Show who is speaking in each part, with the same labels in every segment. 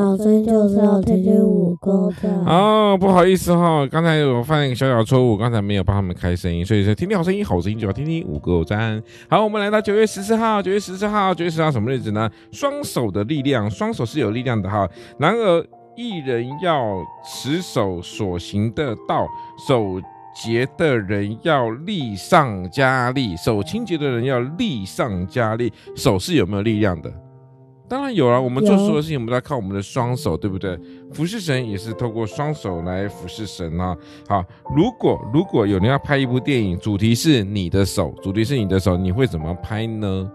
Speaker 1: 好声就是要听听五哥的。
Speaker 2: 哦，不好意思哈，刚才我犯了一个小小错误，刚才没有帮他们开声音，所以说听听好声音，好声音就要听听五哥赞。好，我们来到九月十四号，九月十四号，九月十四号什么日子呢？双手的力量，双手是有力量的哈。然而，一人要持守所行的道，手洁的人要力上加力，手清洁的人要力上加力。手是有没有力量的？当然有啊，我们做所有的事情，我们都要靠我们的双手，对不对？服侍神也是透过双手来服侍神啊。好，如果如果有人要拍一部电影，主题是你的手，主题是你的手，你会怎么拍呢？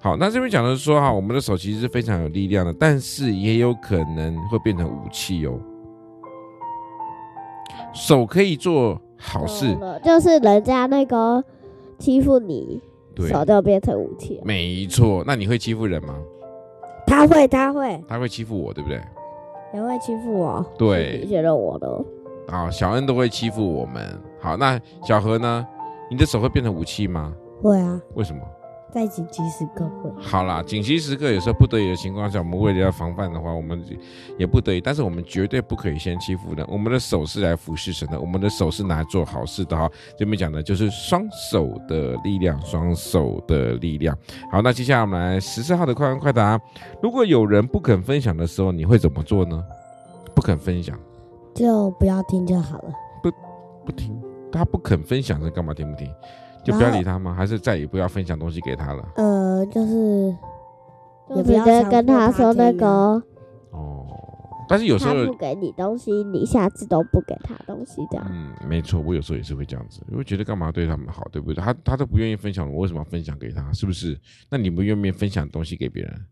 Speaker 2: 好，那这边讲的是说哈，我们的手其实是非常有力量的，但是也有可能会变成武器哦。手可以做好事，
Speaker 1: 就是人家那个欺负你，手就变成武器。
Speaker 2: 没错，那你会欺负人吗？
Speaker 1: 他会，他会，
Speaker 2: 他会欺负我，对不对？
Speaker 1: 也会欺负我。
Speaker 2: 对，
Speaker 1: 你觉得我的。
Speaker 2: 啊，小恩都会欺负我们。好，那小何呢？你的手会变成武器吗？
Speaker 1: 会啊。
Speaker 2: 为什么？
Speaker 1: 在紧急时刻会。
Speaker 2: 好啦，紧急时刻有时候不得已的情况下，我们为了要防范的话，我们也不得已，但是我们绝对不可以先欺负人。我们的手是来服侍神的，我们的手是拿来做好事的哈。这边讲的就是双手的力量，双手的力量。好，那接下来我们来十四号的快问快答。如果有人不肯分享的时候，你会怎么做呢？不肯分享，
Speaker 1: 就不要听就好了。
Speaker 2: 不，不听，他不肯分享，是干嘛听不听？就不要理他吗？还是再也不要分享东西给他了？
Speaker 1: 呃，就是也不要跟他说那个
Speaker 2: 哦。但是有时候
Speaker 1: 他不给你东西，你下次都不给他东西，这样。
Speaker 2: 嗯，没错，我有时候也是会这样子，因为觉得干嘛对他们好，对不对？他他都不愿意分享，我为什么要分享给他？是不是？那你不愿意分享东西给别人，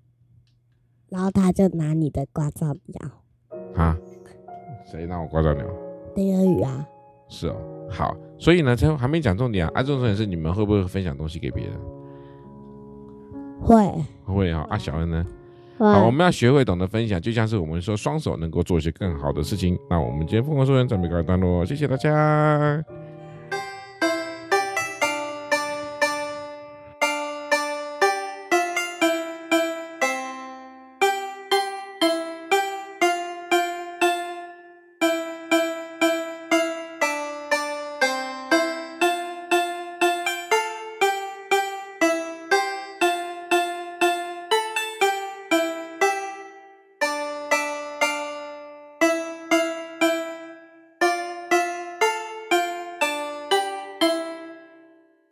Speaker 1: 然后他就拿你的刮噪鸟
Speaker 2: 啊？谁拿我刮噪鸟？
Speaker 1: 丁恩宇啊。
Speaker 2: 是哦，好，所以呢，这还没讲重点啊。啊，重点是你们会不会分享东西给别人？
Speaker 1: 会，
Speaker 2: 会啊。啊，小恩呢？
Speaker 1: 会
Speaker 2: 好，我们要学会懂得分享，就像是我们说双手能够做一些更好的事情。那我们今天疯狂说人准备告一段落，谢谢大家。